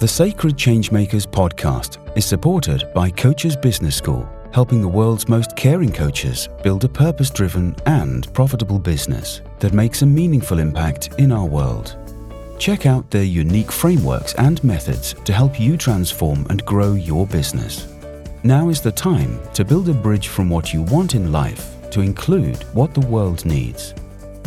The Sacred Changemakers podcast is supported by Coaches Business School, helping the world's most caring coaches build a purpose driven and profitable business that makes a meaningful impact in our world. Check out their unique frameworks and methods to help you transform and grow your business. Now is the time to build a bridge from what you want in life to include what the world needs.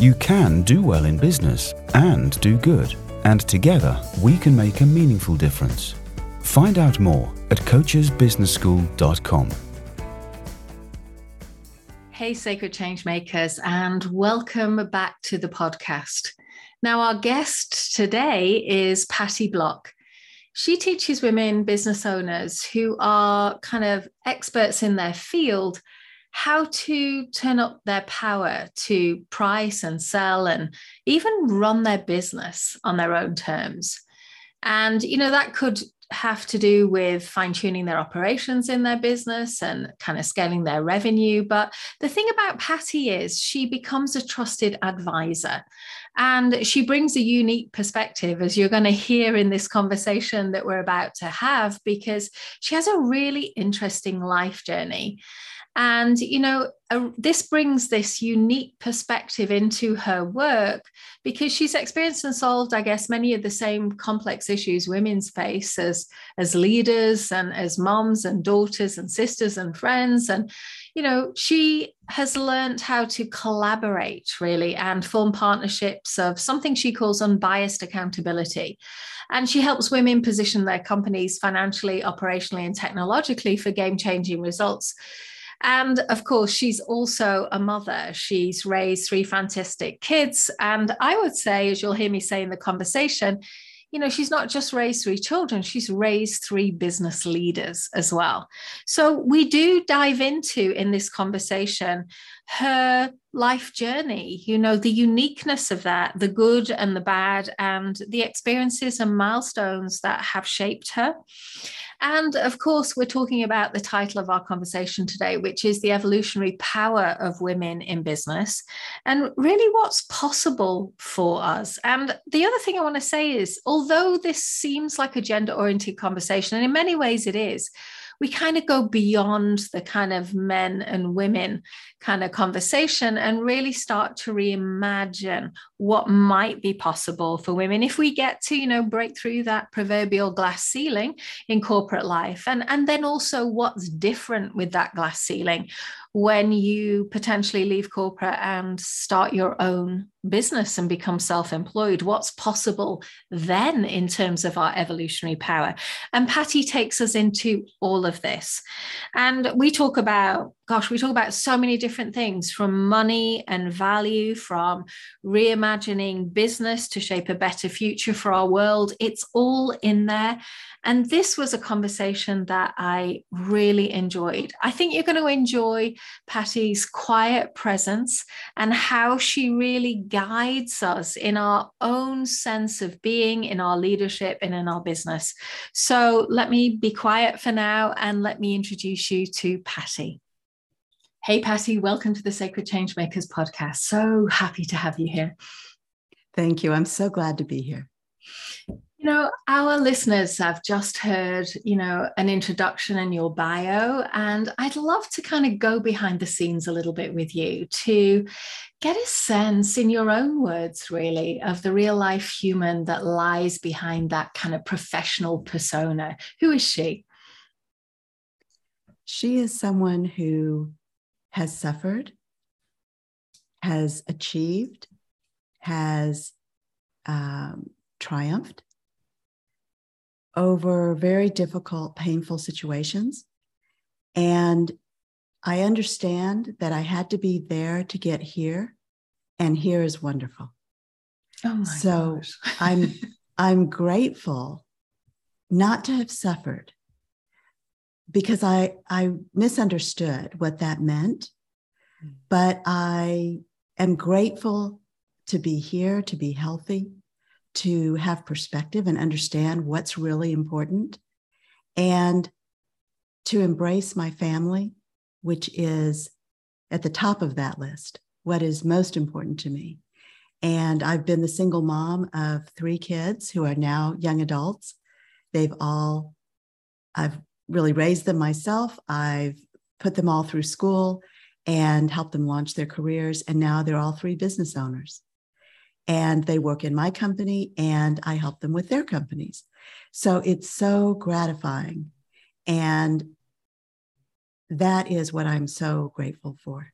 You can do well in business and do good and together we can make a meaningful difference. Find out more at coachesbusinessschool.com. Hey, Sacred Changemakers, and welcome back to the podcast. Now, our guest today is Patty Block. She teaches women business owners who are kind of experts in their field how to turn up their power to price and sell and even run their business on their own terms. And, you know, that could have to do with fine tuning their operations in their business and kind of scaling their revenue. But the thing about Patty is she becomes a trusted advisor and she brings a unique perspective, as you're going to hear in this conversation that we're about to have, because she has a really interesting life journey. And, you know, this brings this unique perspective into her work because she's experienced and solved, I guess, many of the same complex issues women's face as, as leaders and as moms and daughters and sisters and friends. And, you know, she has learned how to collaborate really and form partnerships of something she calls unbiased accountability. And she helps women position their companies financially, operationally, and technologically for game changing results. And of course, she's also a mother. She's raised three fantastic kids. And I would say, as you'll hear me say in the conversation, you know, she's not just raised three children, she's raised three business leaders as well. So we do dive into in this conversation her life journey, you know, the uniqueness of that, the good and the bad, and the experiences and milestones that have shaped her. And of course, we're talking about the title of our conversation today, which is the evolutionary power of women in business and really what's possible for us. And the other thing I want to say is, although this seems like a gender oriented conversation, and in many ways it is, we kind of go beyond the kind of men and women kind of conversation and really start to reimagine what might be possible for women if we get to you know break through that proverbial glass ceiling in corporate life. And and then also what's different with that glass ceiling when you potentially leave corporate and start your own business and become self employed? What's possible then in terms of our evolutionary power? And Patty takes us into all of this. And we talk about gosh, we talk about so many different things from money and value, from reimagining business to shape a better future for our world. It's all in there. And this was a conversation that I really enjoyed. I think you're going to enjoy Patty's quiet presence and how she really guides us in our own sense of being, in our leadership, and in our business. So let me be quiet for now and let me introduce you to Patty. Hey, Patty, welcome to the Sacred Changemakers podcast. So happy to have you here. Thank you. I'm so glad to be here. You know, our listeners have just heard, you know, an introduction in your bio, and I'd love to kind of go behind the scenes a little bit with you to get a sense, in your own words, really, of the real life human that lies behind that kind of professional persona. Who is she? She is someone who has suffered, has achieved, has um, triumphed over very difficult, painful situations. And I understand that I had to be there to get here, and here is wonderful. Oh my so I'm I'm grateful not to have suffered because I I misunderstood what that meant. Hmm. But I am grateful to be here, to be healthy, to have perspective and understand what's really important, and to embrace my family, which is at the top of that list, what is most important to me. And I've been the single mom of three kids who are now young adults They've all, I've really raised them myself. I've put them all through school and helped them launch their careers. And now they're all three business owners. And they work in my company and I help them with their companies. So it's so gratifying. And that is what I'm so grateful for.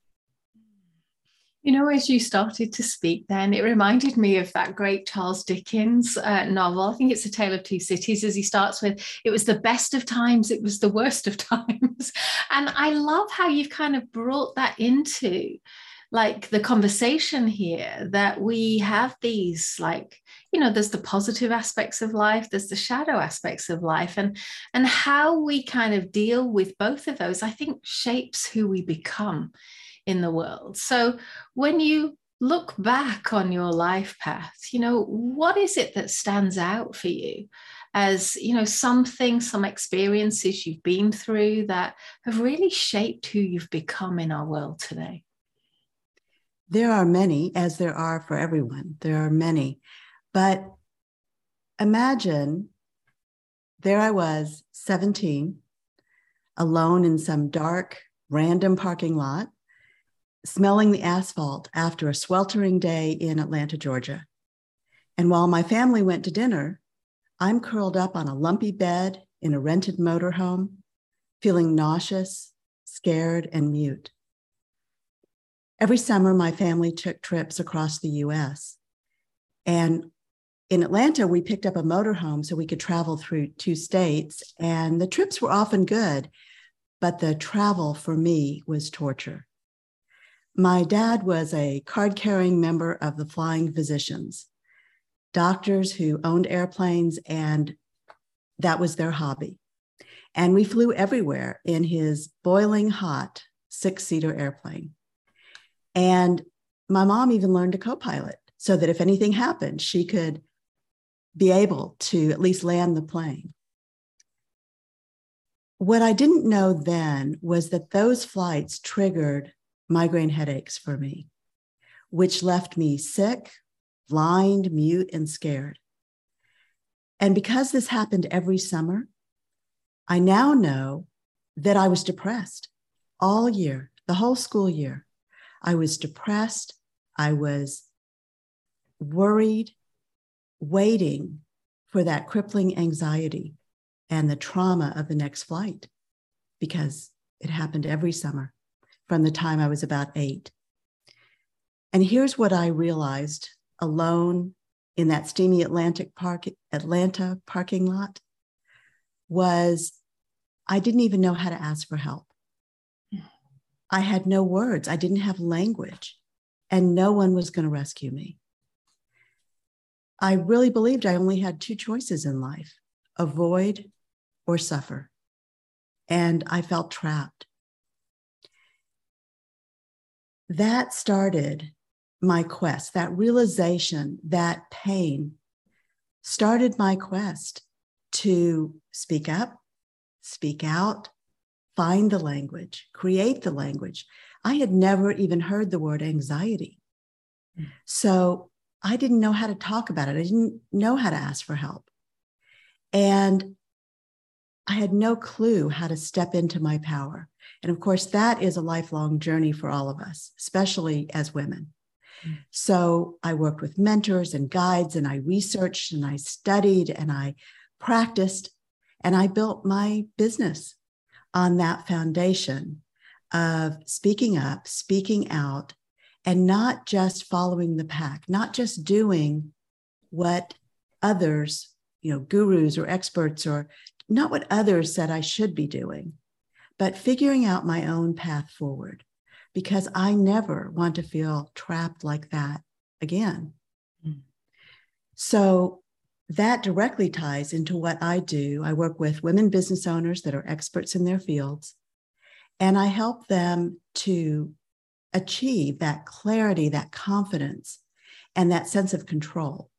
You know, as you started to speak, then it reminded me of that great Charles Dickens uh, novel. I think it's A Tale of Two Cities, as he starts with, it was the best of times, it was the worst of times. and I love how you've kind of brought that into like the conversation here that we have these like you know there's the positive aspects of life there's the shadow aspects of life and and how we kind of deal with both of those i think shapes who we become in the world. So when you look back on your life path you know what is it that stands out for you as you know something some experiences you've been through that have really shaped who you've become in our world today there are many, as there are for everyone. There are many. But imagine there I was, 17, alone in some dark, random parking lot, smelling the asphalt after a sweltering day in Atlanta, Georgia. And while my family went to dinner, I'm curled up on a lumpy bed in a rented motorhome, feeling nauseous, scared, and mute. Every summer, my family took trips across the US. And in Atlanta, we picked up a motorhome so we could travel through two states. And the trips were often good, but the travel for me was torture. My dad was a card carrying member of the Flying Physicians, doctors who owned airplanes, and that was their hobby. And we flew everywhere in his boiling hot six seater airplane. And my mom even learned to co pilot so that if anything happened, she could be able to at least land the plane. What I didn't know then was that those flights triggered migraine headaches for me, which left me sick, blind, mute, and scared. And because this happened every summer, I now know that I was depressed all year, the whole school year. I was depressed. I was worried, waiting for that crippling anxiety and the trauma of the next flight because it happened every summer from the time I was about eight. And here's what I realized alone in that steamy Atlantic Park, Atlanta parking lot was I didn't even know how to ask for help. I had no words, I didn't have language, and no one was going to rescue me. I really believed I only had two choices in life avoid or suffer. And I felt trapped. That started my quest, that realization, that pain started my quest to speak up, speak out, find the language, create the language. I had never even heard the word anxiety. Hmm. So I didn't know how to talk about it. I didn't know how to ask for help. And I had no clue how to step into my power. And of course, that is a lifelong journey for all of us, especially as women. Hmm. So I worked with mentors and guides, and I researched and I studied and I practiced, and I built my business on that foundation of speaking up, speaking out, and not just following the pack, not just doing what others, you know, gurus or experts or not what others said I should be doing, but figuring out my own path forward because I never want to feel trapped like that again. Mm. So that directly ties into what I do. I work with women business owners that are experts in their fields, and I help them to achieve that clarity, that confidence, and that sense of control.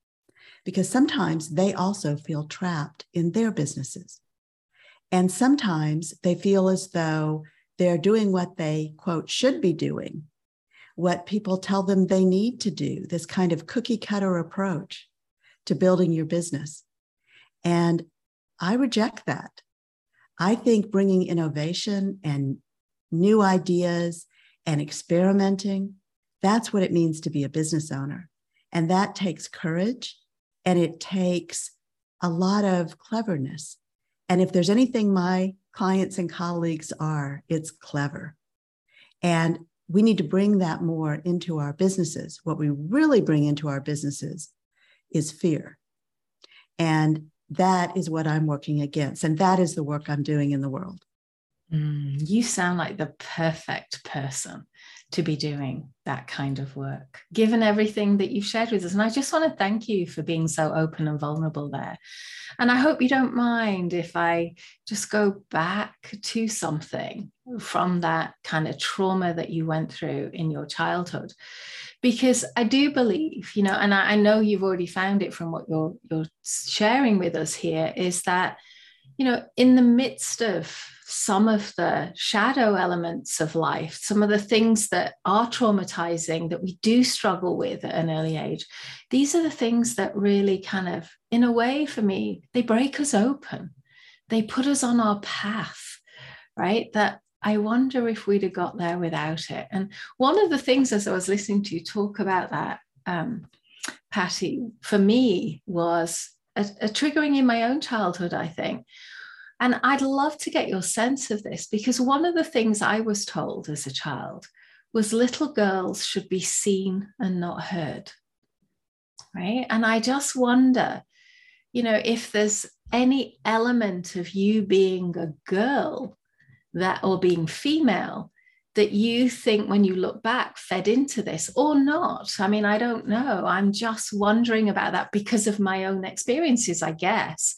Because sometimes they also feel trapped in their businesses. And sometimes they feel as though they're doing what they, quote, should be doing, what people tell them they need to do, this kind of cookie cutter approach to building your business. And I reject that. I think bringing innovation and new ideas and experimenting, that's what it means to be a business owner. And that takes courage and it takes a lot of cleverness. And if there's anything my clients and colleagues are, it's clever. And we need to bring that more into our businesses. What we really bring into our businesses is fear. And that is what I'm working against. And that is the work I'm doing in the world. Mm, you sound like the perfect person to be doing that kind of work, given everything that you've shared with us. And I just want to thank you for being so open and vulnerable there. And I hope you don't mind if I just go back to something from that kind of trauma that you went through in your childhood. Because I do believe, you know, and I, I know you've already found it from what you're you're sharing with us here, is that, you know, in the midst of some of the shadow elements of life, some of the things that are traumatizing that we do struggle with at an early age, these are the things that really kind of, in a way, for me, they break us open. They put us on our path, right? That I wonder if we'd have got there without it. And one of the things as I was listening to you talk about that, um, Patty, for me was a, a triggering in my own childhood, I think, and I'd love to get your sense of this because one of the things I was told as a child was little girls should be seen and not heard. Right. And I just wonder, you know, if there's any element of you being a girl that or being female that you think when you look back fed into this or not? I mean i don't know. I'm just wondering about that because of my own experiences i guess.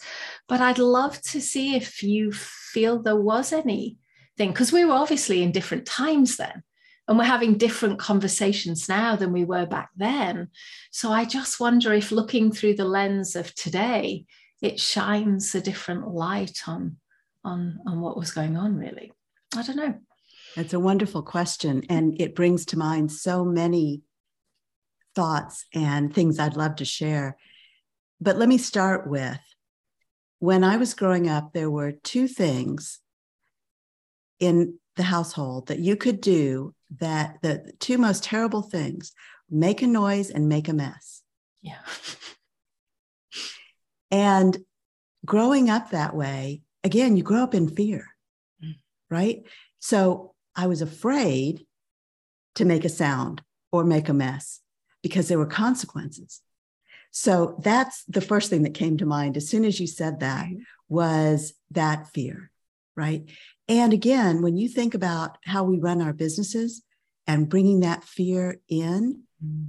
But i'd love to see if you feel there was anything because we were obviously in different times then and we're having different conversations now than we were back then. So i just wonder if looking through the lens of today it shines a different light on on on what was going on really. I don't know that's a wonderful question. And it brings to mind so many thoughts and things I'd love to share. But let me start with when I was growing up, there were two things in the household that you could do that the two most terrible things make a noise and make a mess. Yeah. and growing up that way, again, you grow up in fear, mm. right? So I was afraid to make a sound or make a mess because there were consequences. So that's the first thing that came to mind as soon as you said that was that fear, right? And again, when you think about how we run our businesses and bringing that fear in, mm.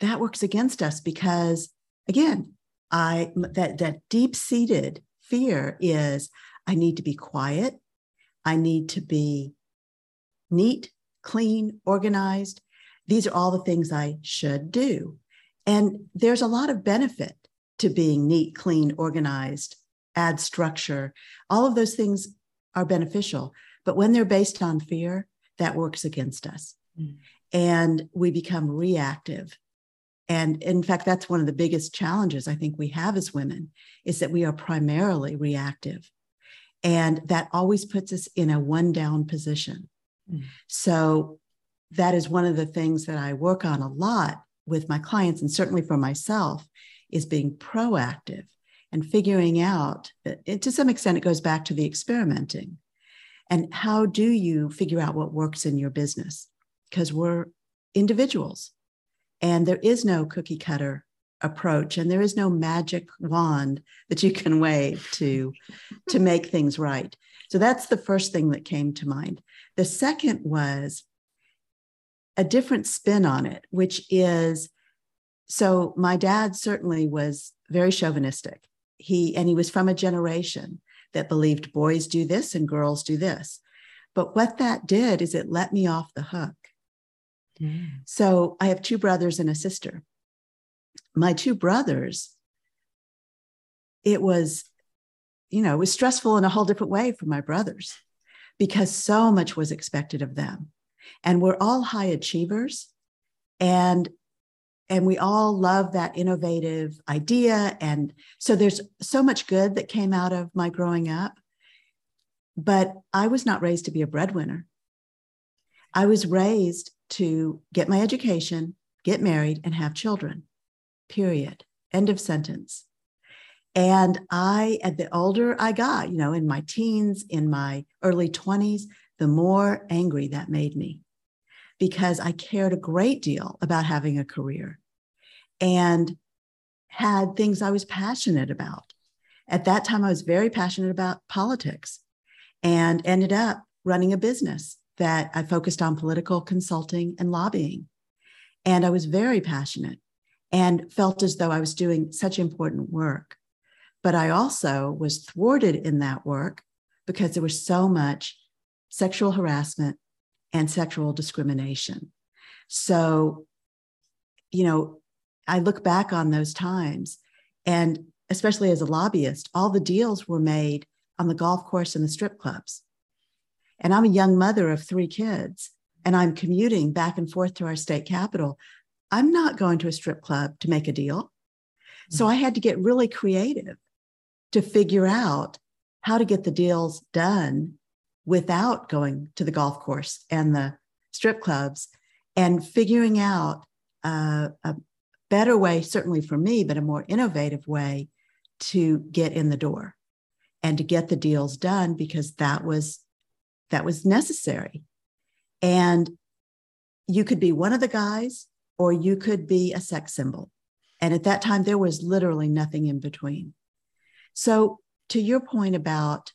that works against us because again, I that that deep-seated fear is I need to be quiet. I need to be neat, clean, organized. These are all the things I should do. And there's a lot of benefit to being neat, clean, organized, add structure. All of those things are beneficial. But when they're based on fear, that works against us. Mm. And we become reactive. And in fact, that's one of the biggest challenges I think we have as women is that we are primarily reactive. And that always puts us in a one down position. So that is one of the things that I work on a lot with my clients and certainly for myself is being proactive and figuring out it, to some extent it goes back to the experimenting. And how do you figure out what works in your business? Because we're individuals and there is no cookie cutter approach and there is no magic wand that you can wave to to make things right. So that's the first thing that came to mind the second was a different spin on it, which is so my dad certainly was very chauvinistic. He and he was from a generation that believed boys do this and girls do this. But what that did is it let me off the hook. Mm. So I have two brothers and a sister. My two brothers, it was, you know, it was stressful in a whole different way for my brothers because so much was expected of them. And we're all high achievers. And and we all love that innovative idea. And so there's so much good that came out of my growing up. But I was not raised to be a breadwinner. I was raised to get my education, get married, and have children, period. End of sentence. And I, at the older I got, you know, in my teens, in my early 20s, the more angry that made me because I cared a great deal about having a career and had things I was passionate about. At that time, I was very passionate about politics and ended up running a business that I focused on political consulting and lobbying. And I was very passionate and felt as though I was doing such important work. But I also was thwarted in that work because there was so much sexual harassment and sexual discrimination. So, you know, I look back on those times, and especially as a lobbyist, all the deals were made on the golf course and the strip clubs. And I'm a young mother of three kids, and I'm commuting back and forth to our state capital. I'm not going to a strip club to make a deal. So mm. I had to get really creative to figure out how to get the deals done without going to the golf course and the strip clubs and figuring out uh, a better way, certainly for me, but a more innovative way to get in the door and to get the deals done because that was that was necessary. And you could be one of the guys or you could be a sex symbol. And at that time, there was literally nothing in between. So, to your point about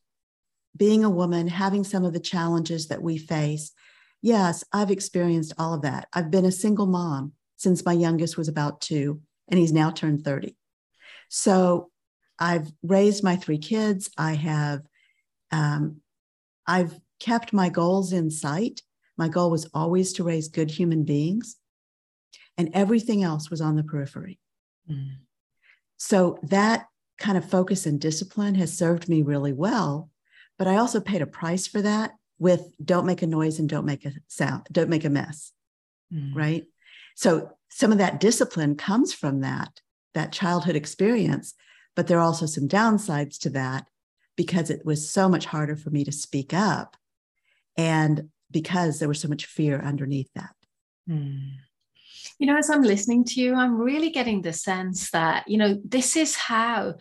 being a woman, having some of the challenges that we face, yes, I've experienced all of that. I've been a single mom since my youngest was about two, and he's now turned 30. So I've raised my three kids. I have, um, I've kept my goals in sight. My goal was always to raise good human beings, and everything else was on the periphery. Mm. So that kind of focus and discipline has served me really well. But I also paid a price for that with don't make a noise and don't make a sound, don't make a mess. Mm. Right. So some of that discipline comes from that, that childhood experience. But there are also some downsides to that because it was so much harder for me to speak up and because there was so much fear underneath that. Mm. You know, as I'm listening to you, I'm really getting the sense that, you know, this is how,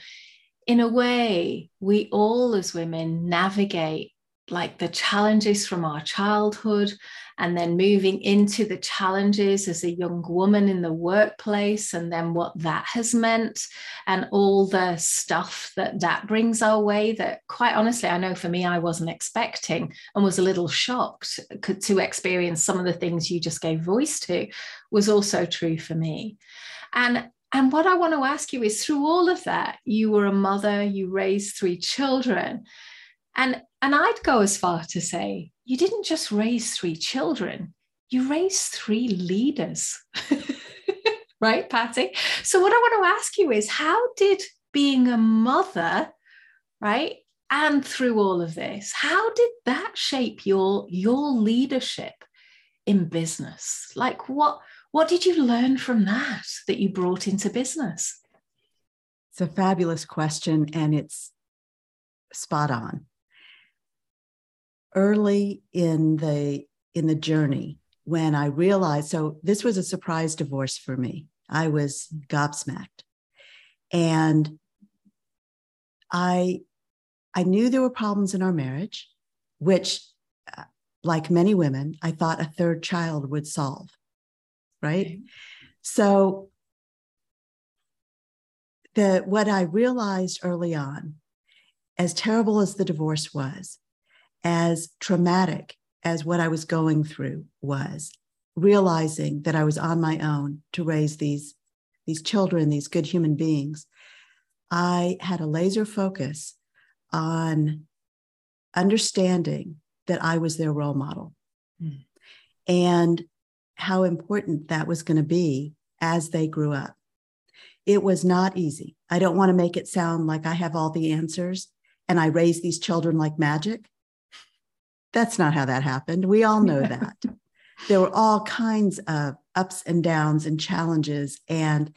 in a way, we all as women navigate like the challenges from our childhood and then moving into the challenges as a young woman in the workplace and then what that has meant and all the stuff that that brings our way that quite honestly i know for me i wasn't expecting and was a little shocked to experience some of the things you just gave voice to was also true for me. And and what i want to ask you is through all of that you were a mother you raised three children and and I'd go as far to say, you didn't just raise three children, you raised three leaders. right, Patty? So, what I want to ask you is how did being a mother, right, and through all of this, how did that shape your, your leadership in business? Like, what, what did you learn from that that you brought into business? It's a fabulous question, and it's spot on early in the in the journey when I realized so this was a surprise divorce for me. I was gobsmacked. And I I knew there were problems in our marriage, which uh, like many women, I thought a third child would solve. Right? Okay. So the what I realized early on, as terrible as the divorce was, as traumatic as what I was going through was, realizing that I was on my own to raise these, these children, these good human beings, I had a laser focus on understanding that I was their role model mm. and how important that was going to be as they grew up. It was not easy. I don't want to make it sound like I have all the answers and I raise these children like magic. That's not how that happened. We all know that. there were all kinds of ups and downs and challenges and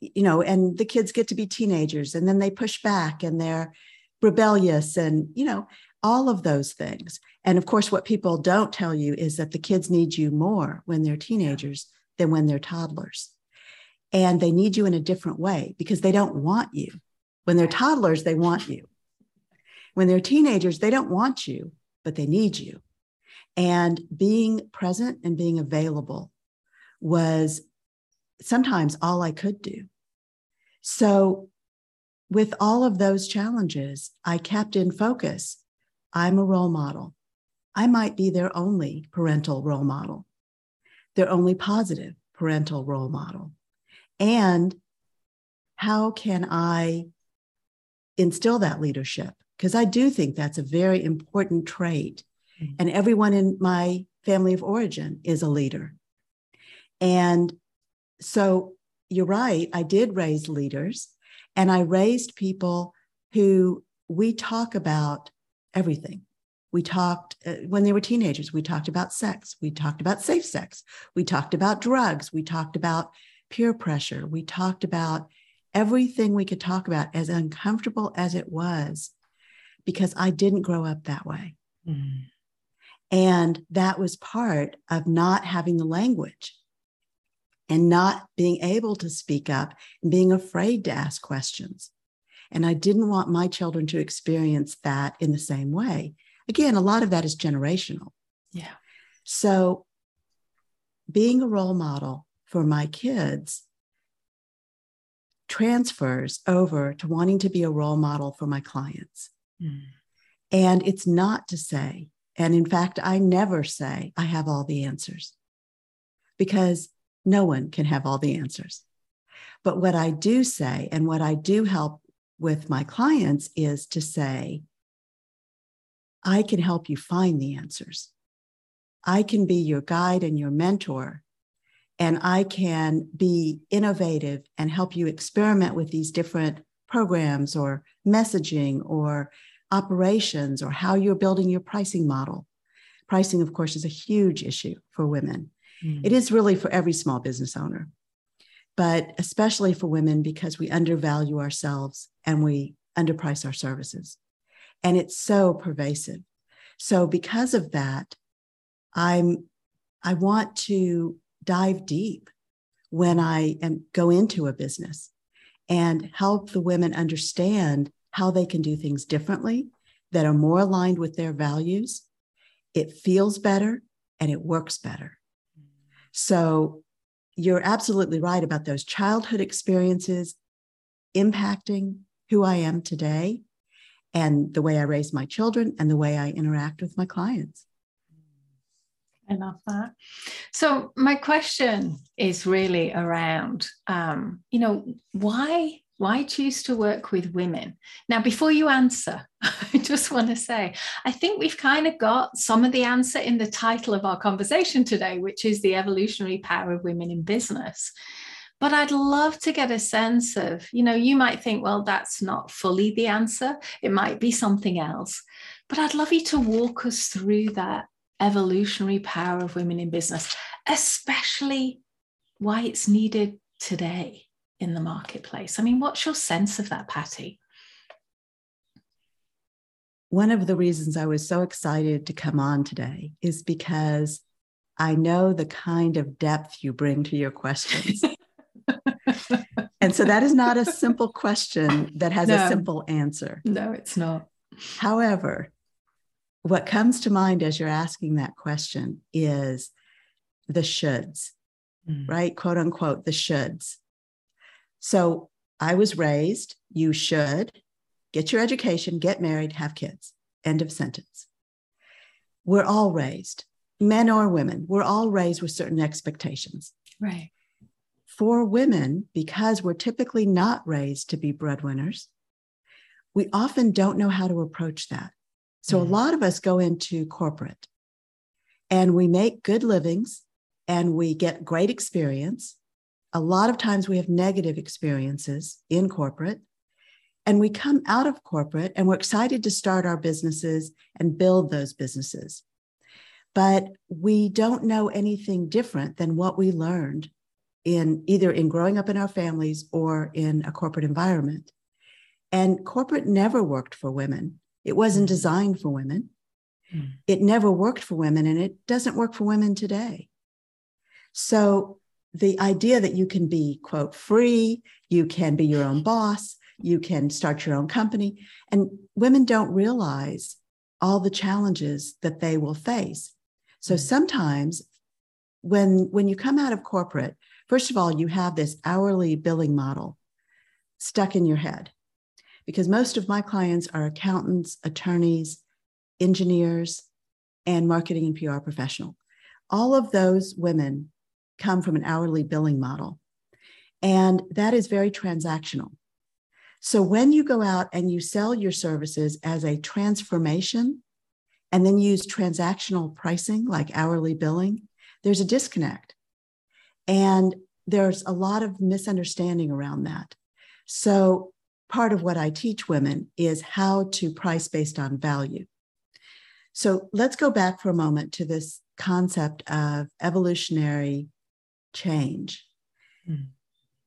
you know and the kids get to be teenagers and then they push back and they're rebellious and you know all of those things. And of course what people don't tell you is that the kids need you more when they're teenagers than when they're toddlers. And they need you in a different way because they don't want you. When they're toddlers they want you. When they're teenagers they don't want you but they need you and being present and being available was sometimes all I could do. So, with all of those challenges, I kept in focus. I'm a role model. I might be their only parental role model, their only positive parental role model. And how can I instill that leadership? Because I do think that's a very important trait. Mm-hmm. And everyone in my family of origin is a leader. And so you're right. I did raise leaders and I raised people who we talk about everything. We talked uh, when they were teenagers, we talked about sex. We talked about safe sex. We talked about drugs. We talked about peer pressure. We talked about everything we could talk about, as uncomfortable as it was, because I didn't grow up that way. Mm. And that was part of not having the language and not being able to speak up and being afraid to ask questions. And I didn't want my children to experience that in the same way. Again, a lot of that is generational. Yeah. So being a role model for my kids transfers over to wanting to be a role model for my clients. Mm. And it's not to say, and in fact, I never say I have all the answers because no one can have all the answers. But what I do say, and what I do help with my clients, is to say, I can help you find the answers. I can be your guide and your mentor, and I can be innovative and help you experiment with these different programs or messaging or operations or how you're building your pricing model. Pricing, of course, is a huge issue for women. Mm. It is really for every small business owner, but especially for women because we undervalue ourselves and we underprice our services. And it's so pervasive. So because of that, I'm I want to dive deep when I am, go into a business and help the women understand how they can do things differently that are more aligned with their values. It feels better and it works better. So you're absolutely right about those childhood experiences impacting who I am today and the way I raise my children and the way I interact with my clients. Love that. So my question is really around, um, you know, why why choose to work with women? Now, before you answer, I just want to say, I think we've kind of got some of the answer in the title of our conversation today, which is the evolutionary power of women in business. But I'd love to get a sense of, you know, you might think, well, that's not fully the answer. It might be something else. But I'd love you to walk us through that evolutionary power of women in business, especially why it's needed today in the marketplace. I mean, what's your sense of that, Patty? One of the reasons I was so excited to come on today is because I know the kind of depth you bring to your questions. and so that is not a simple question that has no. a simple answer. No, it's not. However, what comes to mind as you're asking that question is the shoulds, mm. right? Quote unquote, the shoulds. So I was raised, you should get your education, get married, have kids. End of sentence. We're all raised, men or women, we're all raised with certain expectations. Right. For women, because we're typically not raised to be breadwinners, we often don't know how to approach that. So mm. a lot of us go into corporate and we make good livings and we get great experience a lot of times we have negative experiences in corporate and we come out of corporate and we're excited to start our businesses and build those businesses but we don't know anything different than what we learned in either in growing up in our families or in a corporate environment. And corporate never worked for women. It wasn't mm. designed for women. Mm. It never worked for women, and it doesn't work for women today. So the idea that you can be, quote, free, you can be your own boss, you can start your own company, and women don't realize all the challenges that they will face. So mm. sometimes when when you come out of corporate, first of all, you have this hourly billing model stuck in your head. Because most of my clients are accountants, attorneys, engineers, and marketing and PR professional. All of those women come from an hourly billing model. And that is very transactional. So when you go out and you sell your services as a transformation and then use transactional pricing like hourly billing, there's a disconnect. And there's a lot of misunderstanding around that. So part of what I teach women is how to price based on value. So let's go back for a moment to this concept of evolutionary change. Mm.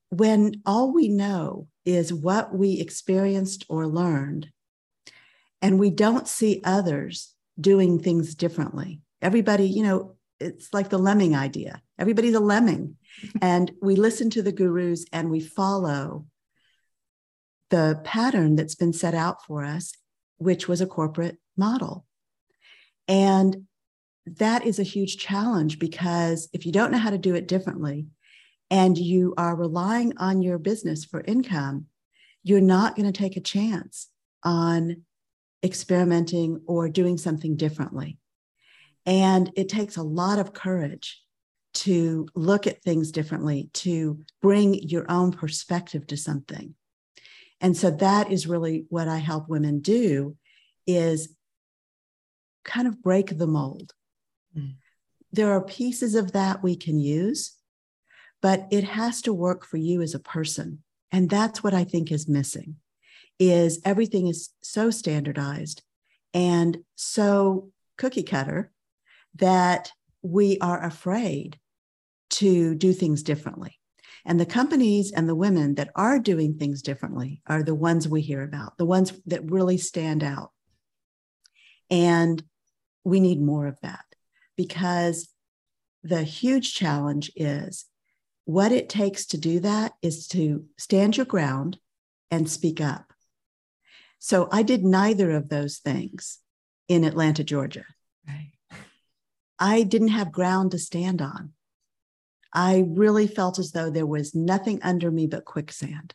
When all we know is what we experienced or learned, and we don't see others doing things differently. Everybody, you know, it's like the lemming idea. Everybody's a lemming. and we listen to the gurus and we follow the pattern that's been set out for us, which was a corporate model. And that is a huge challenge because if you don't know how to do it differently and you are relying on your business for income, you're not going to take a chance on experimenting or doing something differently. And it takes a lot of courage to look at things differently, to bring your own perspective to something. And so that is really what I help women do is kind of break the mold. Mm. There are pieces of that we can use, but it has to work for you as a person. And that's what I think is missing is everything is so standardized and so cookie cutter that we are afraid to do things differently. And the companies and the women that are doing things differently are the ones we hear about, the ones that really stand out. And we need more of that because the huge challenge is what it takes to do that is to stand your ground and speak up. So I did neither of those things in Atlanta, Georgia. Right. I didn't have ground to stand on. I really felt as though there was nothing under me but quicksand.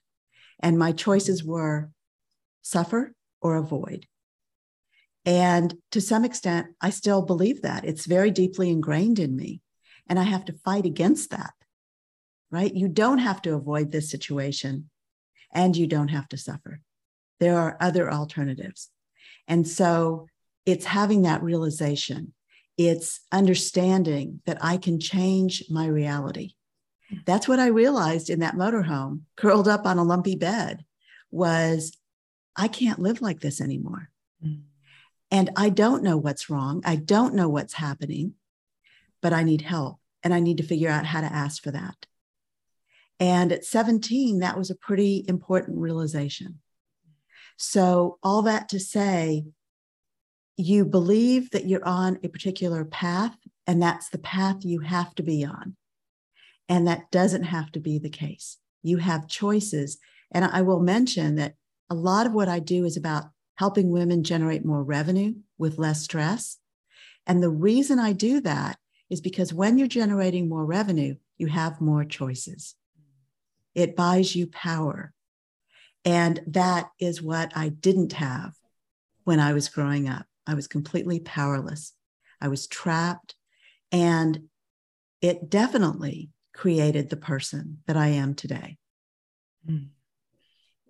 And my choices were suffer or avoid. And to some extent, I still believe that. It's very deeply ingrained in me. And I have to fight against that, right? You don't have to avoid this situation and you don't have to suffer. There are other alternatives. And so it's having that realization, it's understanding that I can change my reality. That's what I realized in that motorhome, curled up on a lumpy bed, was I can't live like this anymore. Mm. And I don't know what's wrong. I don't know what's happening, but I need help and I need to figure out how to ask for that. And at 17, that was a pretty important realization. So, all that to say, you believe that you're on a particular path, and that's the path you have to be on. And that doesn't have to be the case. You have choices. And I will mention that a lot of what I do is about helping women generate more revenue with less stress. And the reason I do that is because when you're generating more revenue, you have more choices. It buys you power. And that is what I didn't have when I was growing up. I was completely powerless. I was trapped. And it definitely created the person that I am today. Mm.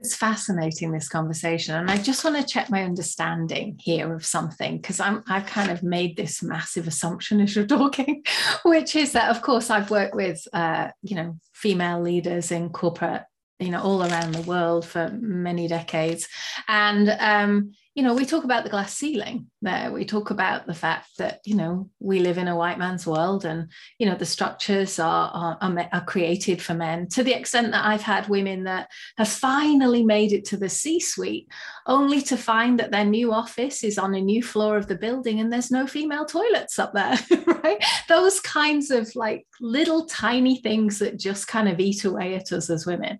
It's fascinating this conversation, and I just want to check my understanding here of something because I'm I've kind of made this massive assumption as you're talking, which is that of course I've worked with uh, you know female leaders in corporate you know all around the world for many decades, and um, you know, we talk about the glass ceiling there. We talk about the fact that, you know, we live in a white man's world and, you know, the structures are, are, are created for men to the extent that I've had women that have finally made it to the C suite only to find that their new office is on a new floor of the building and there's no female toilets up there, right? Those kinds of like little tiny things that just kind of eat away at us as women.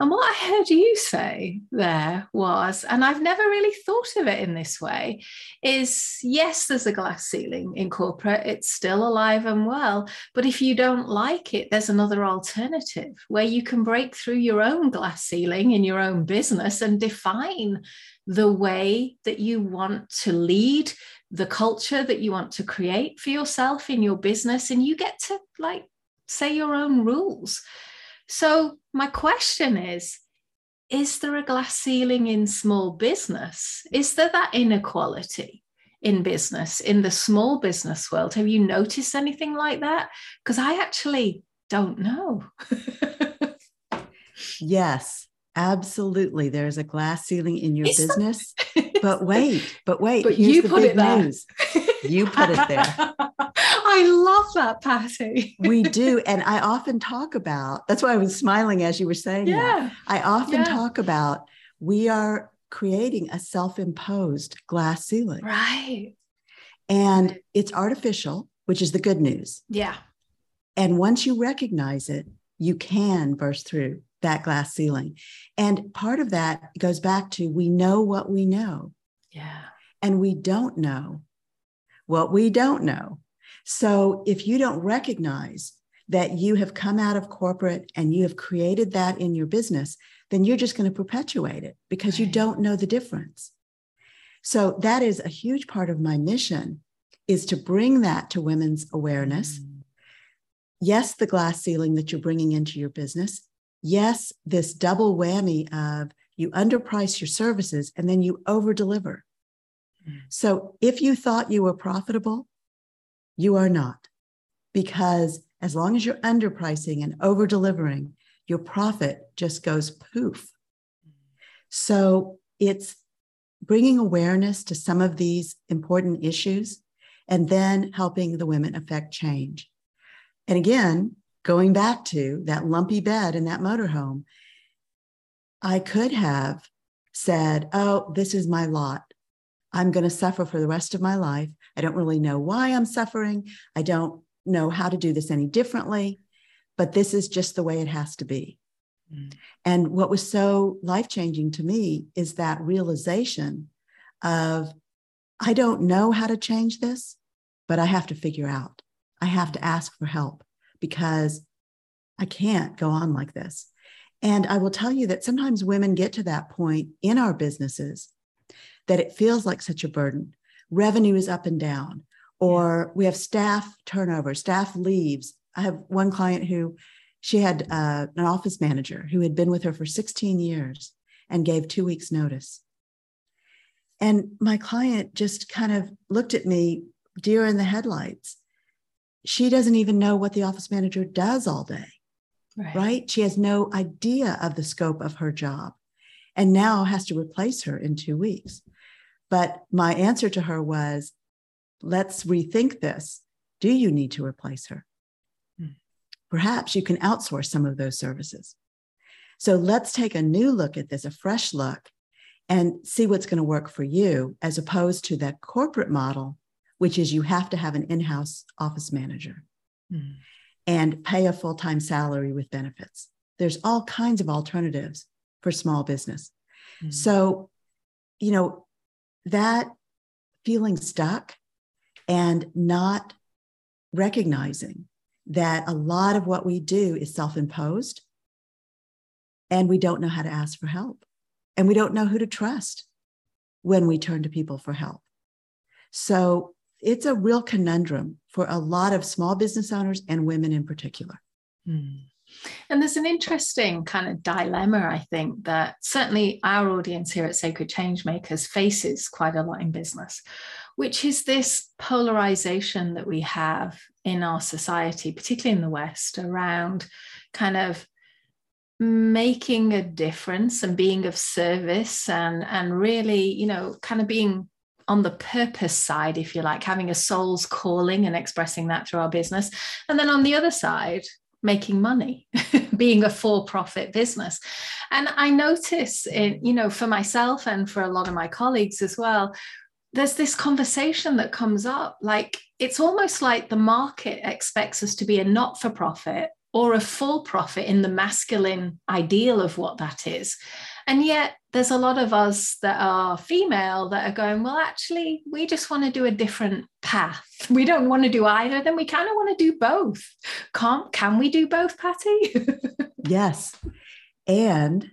And what I heard you say there was, and I've never really thought of it in this way, is yes, there's a glass ceiling in corporate, it's still alive and well. But if you don't like it, there's another alternative where you can break through your own glass ceiling in your own business and define the way that you want to lead the culture that you want to create for yourself in your business and you get to like say your own rules so, my question is Is there a glass ceiling in small business? Is there that inequality in business, in the small business world? Have you noticed anything like that? Because I actually don't know. yes, absolutely. There's a glass ceiling in your business. but wait, but wait. But you put it there. News. You put it there. I love that, Patty. we do. And I often talk about that's why I was smiling as you were saying yeah. that. I often yeah. talk about we are creating a self imposed glass ceiling. Right. And it's artificial, which is the good news. Yeah. And once you recognize it, you can burst through that glass ceiling. And part of that goes back to we know what we know. Yeah. And we don't know what we don't know. So if you don't recognize that you have come out of corporate and you have created that in your business, then you're just going to perpetuate it because right. you don't know the difference. So that is a huge part of my mission is to bring that to women's awareness. Mm. Yes, the glass ceiling that you're bringing into your business. Yes, this double whammy of you underprice your services and then you over deliver. Mm. So if you thought you were profitable, you are not. Because as long as you're underpricing and over delivering, your profit just goes poof. So it's bringing awareness to some of these important issues and then helping the women affect change. And again, going back to that lumpy bed in that motorhome, I could have said, Oh, this is my lot. I'm going to suffer for the rest of my life. I don't really know why I'm suffering. I don't know how to do this any differently, but this is just the way it has to be. Mm. And what was so life changing to me is that realization of I don't know how to change this, but I have to figure out. I have to ask for help because I can't go on like this. And I will tell you that sometimes women get to that point in our businesses that it feels like such a burden. Revenue is up and down, or we have staff turnover, staff leaves. I have one client who she had uh, an office manager who had been with her for 16 years and gave two weeks' notice. And my client just kind of looked at me, deer in the headlights. She doesn't even know what the office manager does all day, right? right? She has no idea of the scope of her job and now has to replace her in two weeks. But my answer to her was, let's rethink this. Do you need to replace her? Hmm. Perhaps you can outsource some of those services. So let's take a new look at this, a fresh look, and see what's going to work for you, as opposed to that corporate model, which is you have to have an in house office manager mm. and pay a full time salary with benefits. There's all kinds of alternatives for small business. Mm. So, you know, that feeling stuck and not recognizing that a lot of what we do is self imposed and we don't know how to ask for help and we don't know who to trust when we turn to people for help. So it's a real conundrum for a lot of small business owners and women in particular. Mm. And there's an interesting kind of dilemma, I think, that certainly our audience here at Sacred Changemakers faces quite a lot in business, which is this polarization that we have in our society, particularly in the West, around kind of making a difference and being of service and and really you know kind of being on the purpose side if you like having a soul's calling and expressing that through our business. And then on the other side making money being a for-profit business. And i notice in you know for myself and for a lot of my colleagues as well there's this conversation that comes up like it's almost like the market expects us to be a not-for-profit or a for profit in the masculine ideal of what that is and yet there's a lot of us that are female that are going well actually we just want to do a different path. We don't want to do either then we kind of want to do both. Can't can we do both patty? Yes. And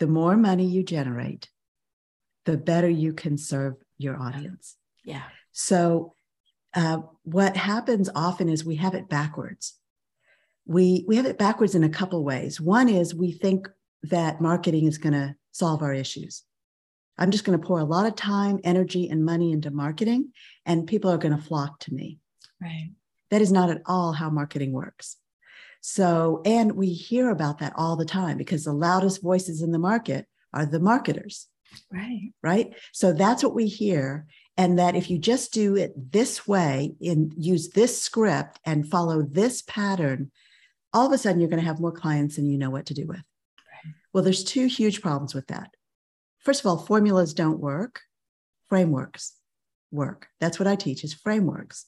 the more money you generate the better you can serve your audience. Yeah. So uh, what happens often is we have it backwards. We we have it backwards in a couple ways. One is we think that marketing is going to solve our issues. I'm just going to pour a lot of time, energy, and money into marketing, and people are going to flock to me. Right. That is not at all how marketing works. So, and we hear about that all the time because the loudest voices in the market are the marketers. Right. Right. So that's what we hear. And that if you just do it this way and use this script and follow this pattern, all of a sudden you're going to have more clients than you know what to do with. Well, there's two huge problems with that. First of all, formulas don't work. Frameworks work. That's what I teach is frameworks.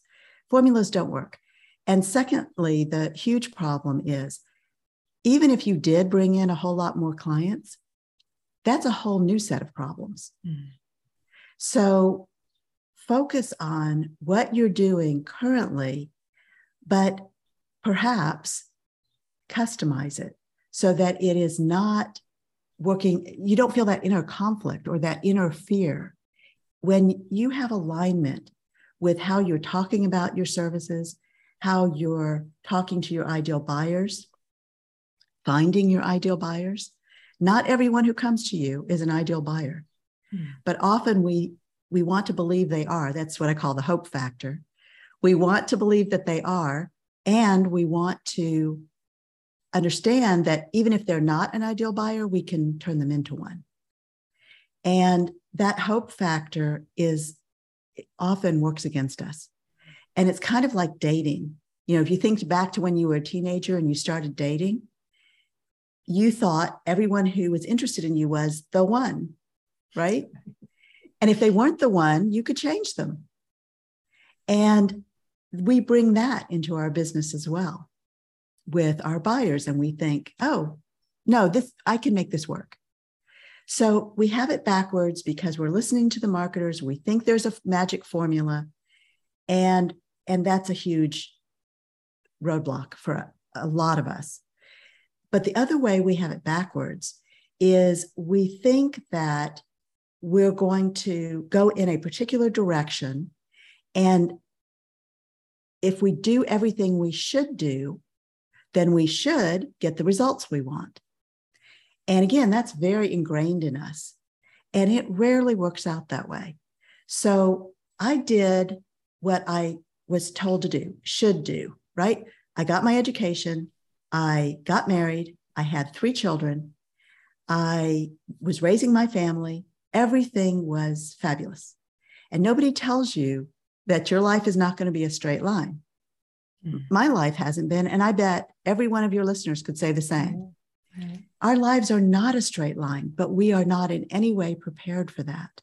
Formulas don't work. And secondly, the huge problem is even if you did bring in a whole lot more clients, that's a whole new set of problems. Mm. So focus on what you're doing currently, but perhaps customize it so that it is not working, you don't feel that inner conflict or that inner fear. When you have alignment with how you're talking about your services, how you're talking to your ideal buyers, finding your ideal buyers. Not everyone who comes to you is an ideal buyer, hmm. but often we we want to believe they are. That's what I call the hope factor. We want to believe that they are, and we want to understand that even if they're not an ideal buyer, we can turn them into one. And that hope factor is often works against us. And it's kind of like dating. You know, if you think back to when you were a teenager and you started dating, you thought everyone who was interested in you was the one, right? And if they weren't the one, you could change them. And we bring that into our business as well with our buyers and we think, oh, no, this I can make this work. So we have it backwards because we're listening to the marketers. We think there's a magic formula, and and that's a huge roadblock for a, a lot of us. But the other way we have it backwards is we think that we're going to go in a particular direction, and if we do everything we should do, then we should get the results we want. And again, that's very ingrained in us. And it rarely works out that way. So I did what I was told to do, should do, right? I got my education. I got married. I had three children. I was raising my family. Everything was fabulous. And nobody tells you that your life is not going to be a straight line. Mm-hmm. My life hasn't been. And I bet every one of your listeners could say the same. Our lives are not a straight line, but we are not in any way prepared for that.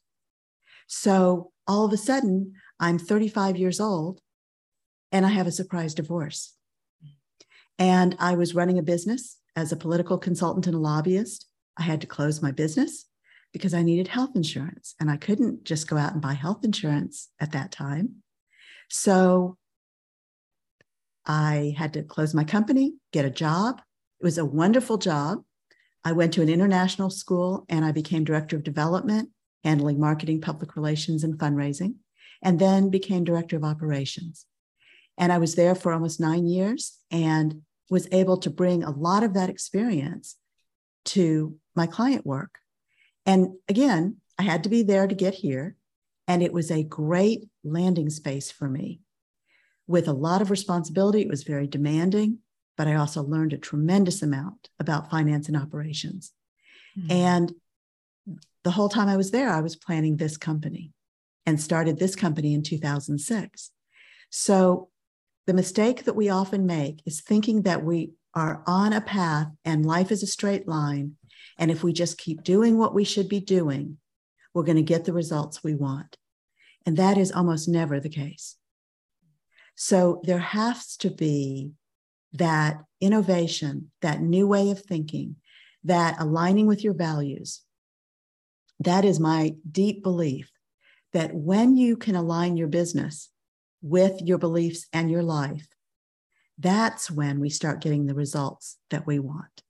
So all of a sudden, I'm 35 years old and I have a surprise divorce. And I was running a business as a political consultant and a lobbyist. I had to close my business because I needed health insurance and I couldn't just go out and buy health insurance at that time. So I had to close my company, get a job. It was a wonderful job. I went to an international school and I became director of development, handling marketing, public relations, and fundraising, and then became director of operations. And I was there for almost nine years and was able to bring a lot of that experience to my client work. And again, I had to be there to get here. And it was a great landing space for me with a lot of responsibility. It was very demanding. but I also learned a tremendous amount about finance and operations. Mm-hmm. And the whole time I was there, I was planning this company and started this company in 2006. So the mistake that we often make is thinking that we are on a path and life is a straight line. And if we just keep doing what we should be doing, we're going to get the results we want. And that is almost never the case. So there has to be that innovation, that new way of thinking, that aligning with your values. That is my deep belief that when you can align your business with your beliefs and your life, that's when we start getting the results that we want.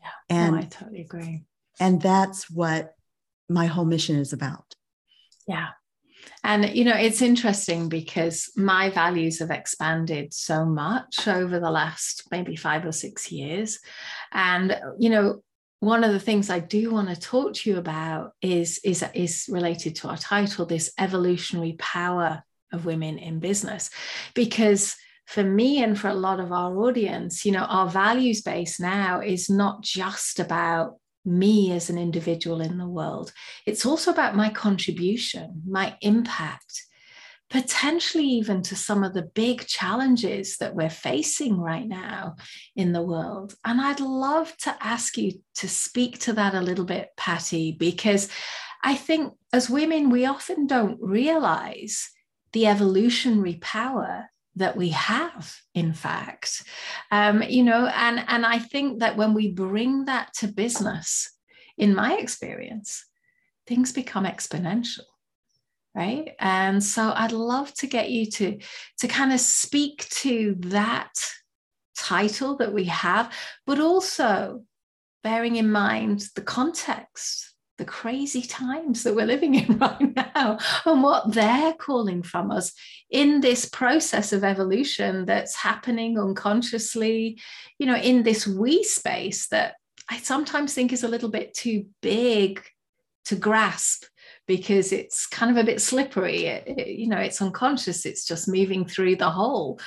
Yeah. And no, I totally agree. And that's what my whole mission is about. Yeah. And, you know, it's interesting because my values have expanded so much over the last maybe five or six years. And, you know, one of the things I do want to talk to you about is, is, is related to our title, this evolutionary power of women in business. Because for me and for a lot of our audience, you know, our values base now is not just about me as an individual in the world. It's also about my contribution, my impact, potentially even to some of the big challenges that we're facing right now in the world. And I'd love to ask you to speak to that a little bit, Patty, because I think as women, we often don't realize the evolutionary power that we have in fact. Um, you know and and i think that when we bring that to business in my experience things become exponential right? And so i'd love to get you to to kind of speak to that title that we have but also bearing in mind the context the crazy times that we're living in right now and what they're calling from us in this process of evolution that's happening unconsciously, you know, in this we space that I sometimes think is a little bit too big to grasp because it's kind of a bit slippery. It, it, you know, it's unconscious, it's just moving through the hole.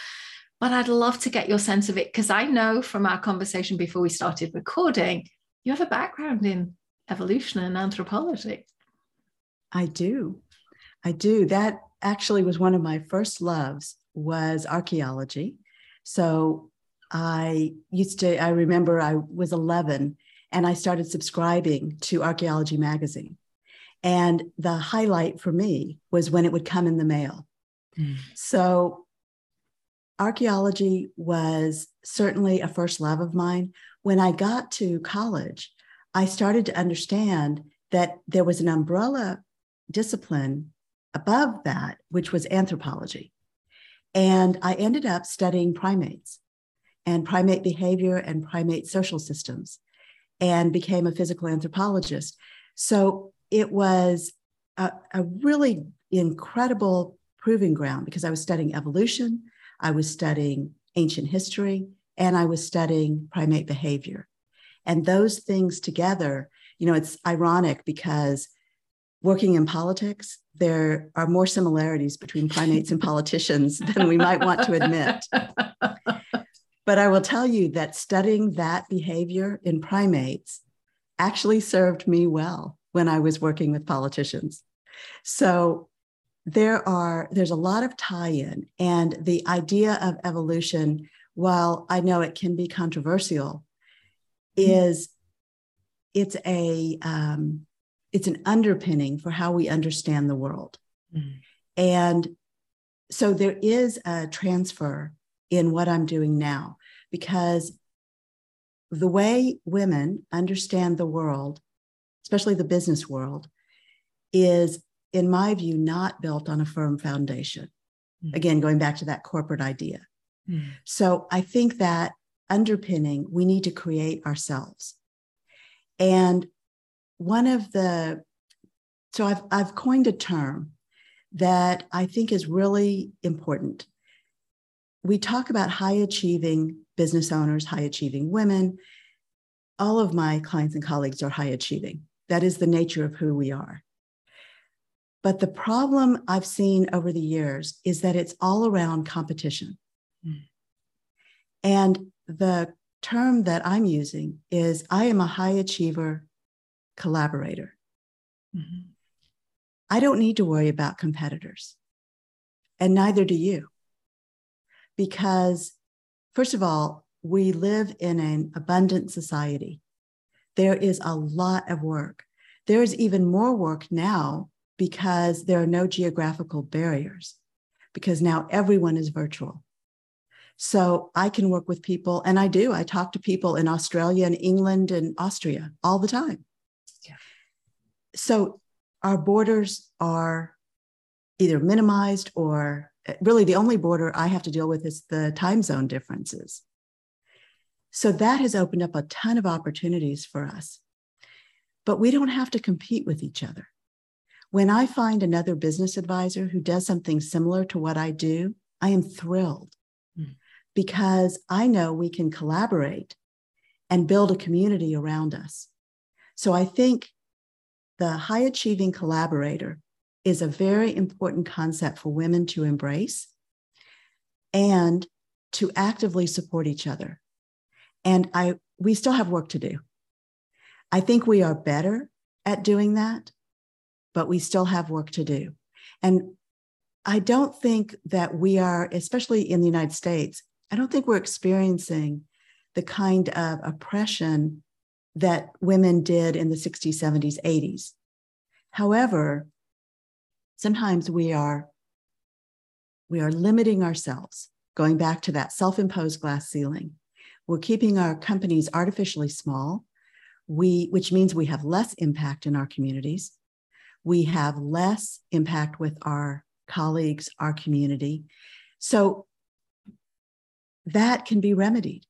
But I'd love to get your sense of it because I know from our conversation before we started recording, you have a background in evolution and anthropology. I do. I do. That actually was one of my first loves was archaeology. So I used to I remember I was 11 and I started subscribing to Archaeology magazine. And the highlight for me was when it would come in the mail. Mm. So archaeology was certainly a first love of mine. When I got to college, I started to understand that there was an umbrella discipline above that, which was anthropology. And I ended up studying primates and primate behavior and primate social systems and became a physical anthropologist. So it was a, a really incredible proving ground because I was studying evolution, I was studying ancient history, and I was studying primate behavior. And those things together, you know, it's ironic because working in politics, there are more similarities between primates and politicians than we might want to admit. But I will tell you that studying that behavior in primates actually served me well when I was working with politicians. So there are there's a lot of tie-in and the idea of evolution while I know it can be controversial is it's a um, it's an underpinning for how we understand the world mm. and so there is a transfer in what i'm doing now because the way women understand the world especially the business world is in my view not built on a firm foundation mm. again going back to that corporate idea mm. so i think that underpinning we need to create ourselves. And one of the, so I've, I've coined a term that I think is really important. We talk about high achieving business owners, high achieving women. All of my clients and colleagues are high achieving. That is the nature of who we are. But the problem I've seen over the years is that it's all around competition. Mm. And the term that I'm using is I am a high achiever collaborator. Mm-hmm. I don't need to worry about competitors, and neither do you. Because, first of all, we live in an abundant society. There is a lot of work. There is even more work now because there are no geographical barriers, because now everyone is virtual. So I can work with people, and I do. I talk to people in Australia and England and Austria all the time. Yeah. So our borders are either minimized or eh, really the only border I have to deal with is the time zone differences. So that has opened up a ton of opportunities for us. But we don't have to compete with each other. When I find another business advisor who does something similar to what I do, I am thrilled. Because I know we can collaborate and build a community around us. So I think the high achieving collaborator is a very important concept for women to embrace and to actively support each other. And I we still have work to do. I think we are better at doing that, but we still have work to do. And I don't think that we are, especially in the United States, I don't think we're experiencing the kind of oppression that women did in the 60s, 70s, 80s. However, sometimes we are we are limiting ourselves, going back to that self-imposed glass ceiling. We're keeping our companies artificially small, we, which means we have less impact in our communities. We have less impact with our colleagues, our community. So that can be remedied.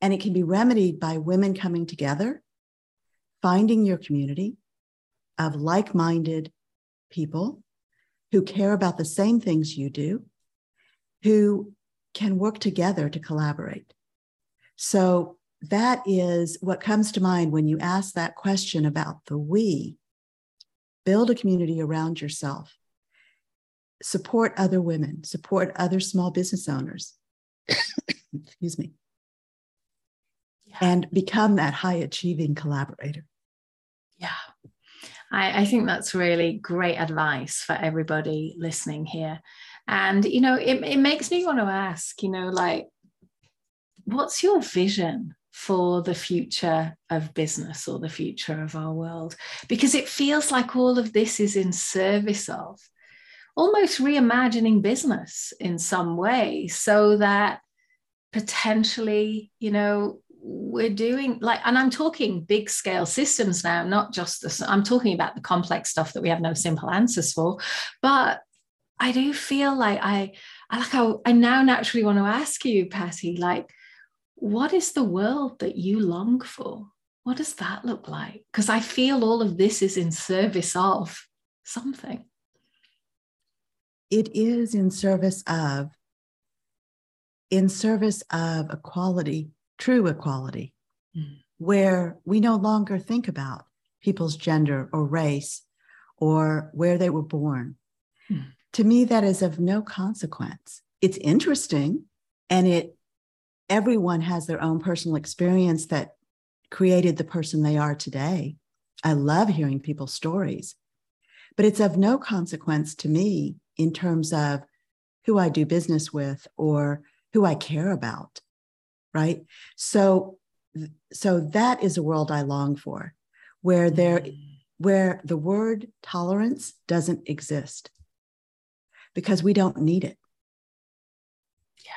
And it can be remedied by women coming together, finding your community of like minded people who care about the same things you do, who can work together to collaborate. So that is what comes to mind when you ask that question about the we. Build a community around yourself. Support other women, support other small business owners. Excuse me yeah. and become that high achieving collaborator. Yeah. I, I think that's really great advice for everybody listening here. And, you know, it, it makes me want to ask, you know, like, what's your vision for the future of business or the future of our world? Because it feels like all of this is in service of almost reimagining business in some way so that potentially, you know, we're doing like and i'm talking big scale systems now not just the i'm talking about the complex stuff that we have no simple answers for. But i do feel like i i like I, I now naturally want to ask you patty like what is the world that you long for? What does that look like? Because i feel all of this is in service of something. It is in service of in service of equality true equality, mm. where we no longer think about people's gender or race or where they were born. Mm. To me, that is of no consequence. It's interesting and it everyone has their own personal experience that created the person they are today. I love hearing people's stories, but it's of no consequence to me in terms of who I do business with or who I care about right? So so that is a world i long for where there mm. where the word tolerance doesn't exist because we don't need it. Yeah.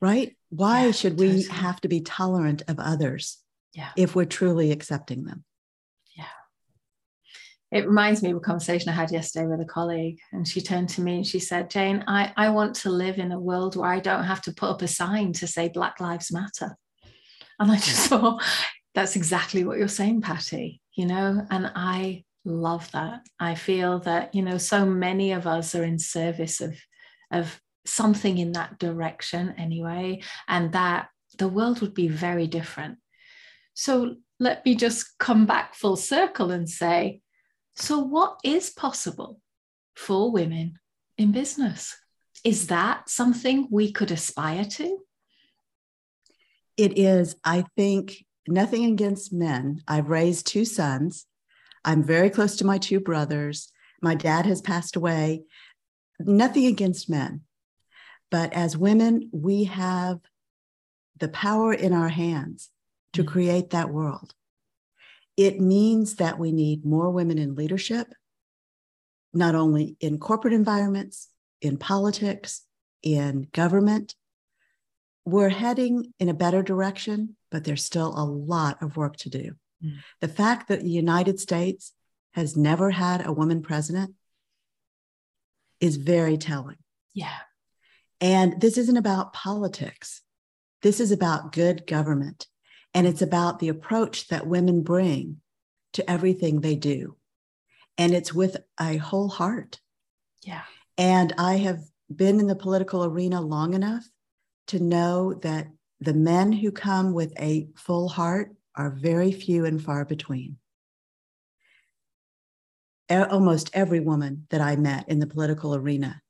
Right? Why yeah, should we have to be tolerant of others yeah. if we're truly accepting them it reminds me of a conversation I had yesterday with a colleague, and she turned to me and she said, Jane, I, I want to live in a world where I don't have to put up a sign to say Black Lives Matter. And I just thought, that's exactly what you're saying, Patty, you know, and I love that. I feel that, you know, so many of us are in service of, of something in that direction anyway, and that the world would be very different. So let me just come back full circle and say, so, what is possible for women in business? Is that something we could aspire to? It is, I think, nothing against men. I've raised two sons. I'm very close to my two brothers. My dad has passed away. Nothing against men. But as women, we have the power in our hands to mm-hmm. create that world. It means that we need more women in leadership, not only in corporate environments, in politics, in government. We're heading in a better direction, but there's still a lot of work to do. Mm. The fact that the United States has never had a woman president is very telling. Yeah. And this isn't about politics. This is about good government. And it's about the approach that women bring to everything they do. And it's with a whole heart. Yeah. And I have been in the political arena long enough to know that the men who come with a full heart are very few and far between. Almost every woman that I met in the political arena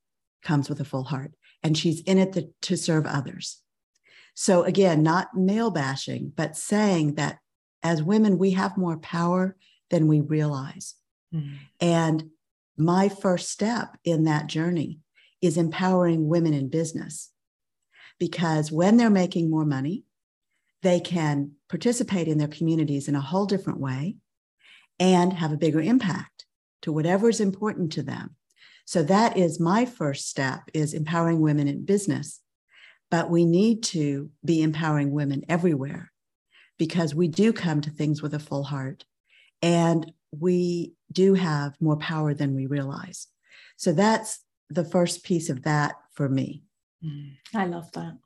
comes with a full heart, and she's in it to, to serve others. So, again, not male bashing, but saying that as women, we have more power than we realize. Mm-hmm. And my first step in that journey is empowering women in business. Because when they're making more money, they can participate in their communities in a whole different way and have a bigger impact to whatever is important to them. So that is my first step is empowering women in business. But we need to be empowering women everywhere because we do come to things with a full heart and we do have more power than we realize. So that's the first piece of that for me. Mm, I love that.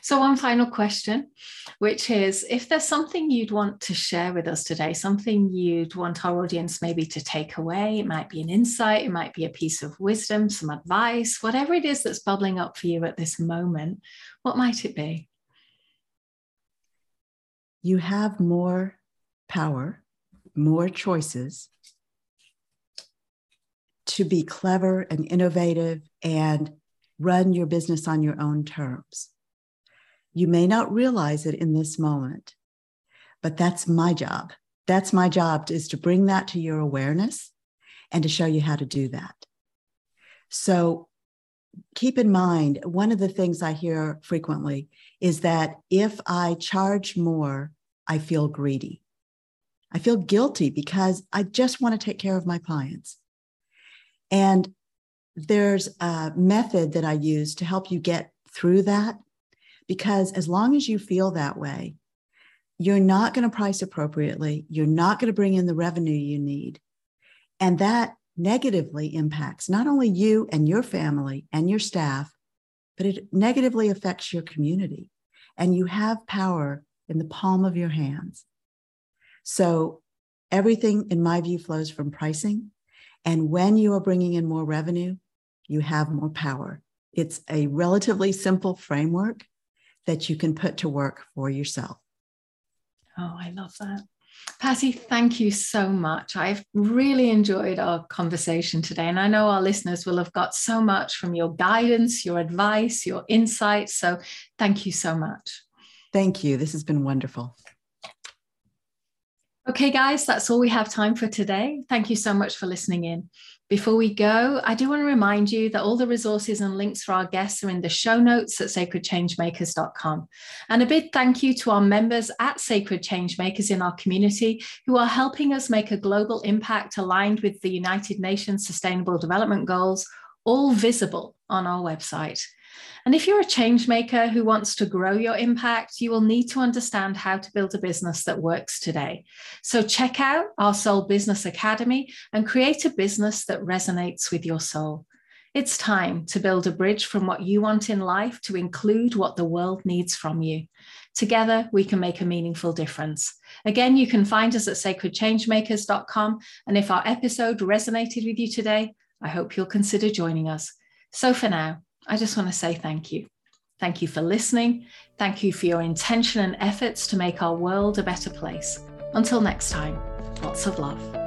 So, one final question, which is if there's something you'd want to share with us today, something you'd want our audience maybe to take away, it might be an insight, it might be a piece of wisdom, some advice, whatever it is that's bubbling up for you at this moment, what might it be? You have more power, more choices to be clever and innovative and run your business on your own terms. You may not realize it in this moment, but that's my job. That's my job is to bring that to your awareness and to show you how to do that. So keep in mind, one of the things I hear frequently is that if I charge more, I feel greedy. I feel guilty because I just want to take care of my clients. And there's a method that I use to help you get through that. Because as long as you feel that way, you're not going to price appropriately. You're not going to bring in the revenue you need. And that negatively impacts not only you and your family and your staff, but it negatively affects your community. And you have power in the palm of your hands. So everything, in my view, flows from pricing and when you are bringing in more revenue, you have more power. It's a relatively simple framework that you can put to work for yourself. Oh, I love that. Patty, thank you so much. I've really enjoyed our conversation today. And I know our listeners will have got so much from your guidance, your advice, your insights. So thank you so much. Thank you. This has been wonderful. Okay, guys, that's all we have time for today. Thank you so much for listening in. Before we go, I do want to remind you that all the resources and links for our guests are in the show notes at sacredchangemakers.com. And a big thank you to our members at Sacred Changemakers in our community who are helping us make a global impact aligned with the United Nations Sustainable Development Goals, all visible on our website. And if you're a change maker who wants to grow your impact, you will need to understand how to build a business that works today. So check out our Soul Business Academy and create a business that resonates with your soul. It's time to build a bridge from what you want in life to include what the world needs from you. Together, we can make a meaningful difference. Again, you can find us at sacredchangemakers.com. And if our episode resonated with you today, I hope you'll consider joining us. So for now, I just want to say thank you. Thank you for listening. Thank you for your intention and efforts to make our world a better place. Until next time, lots of love.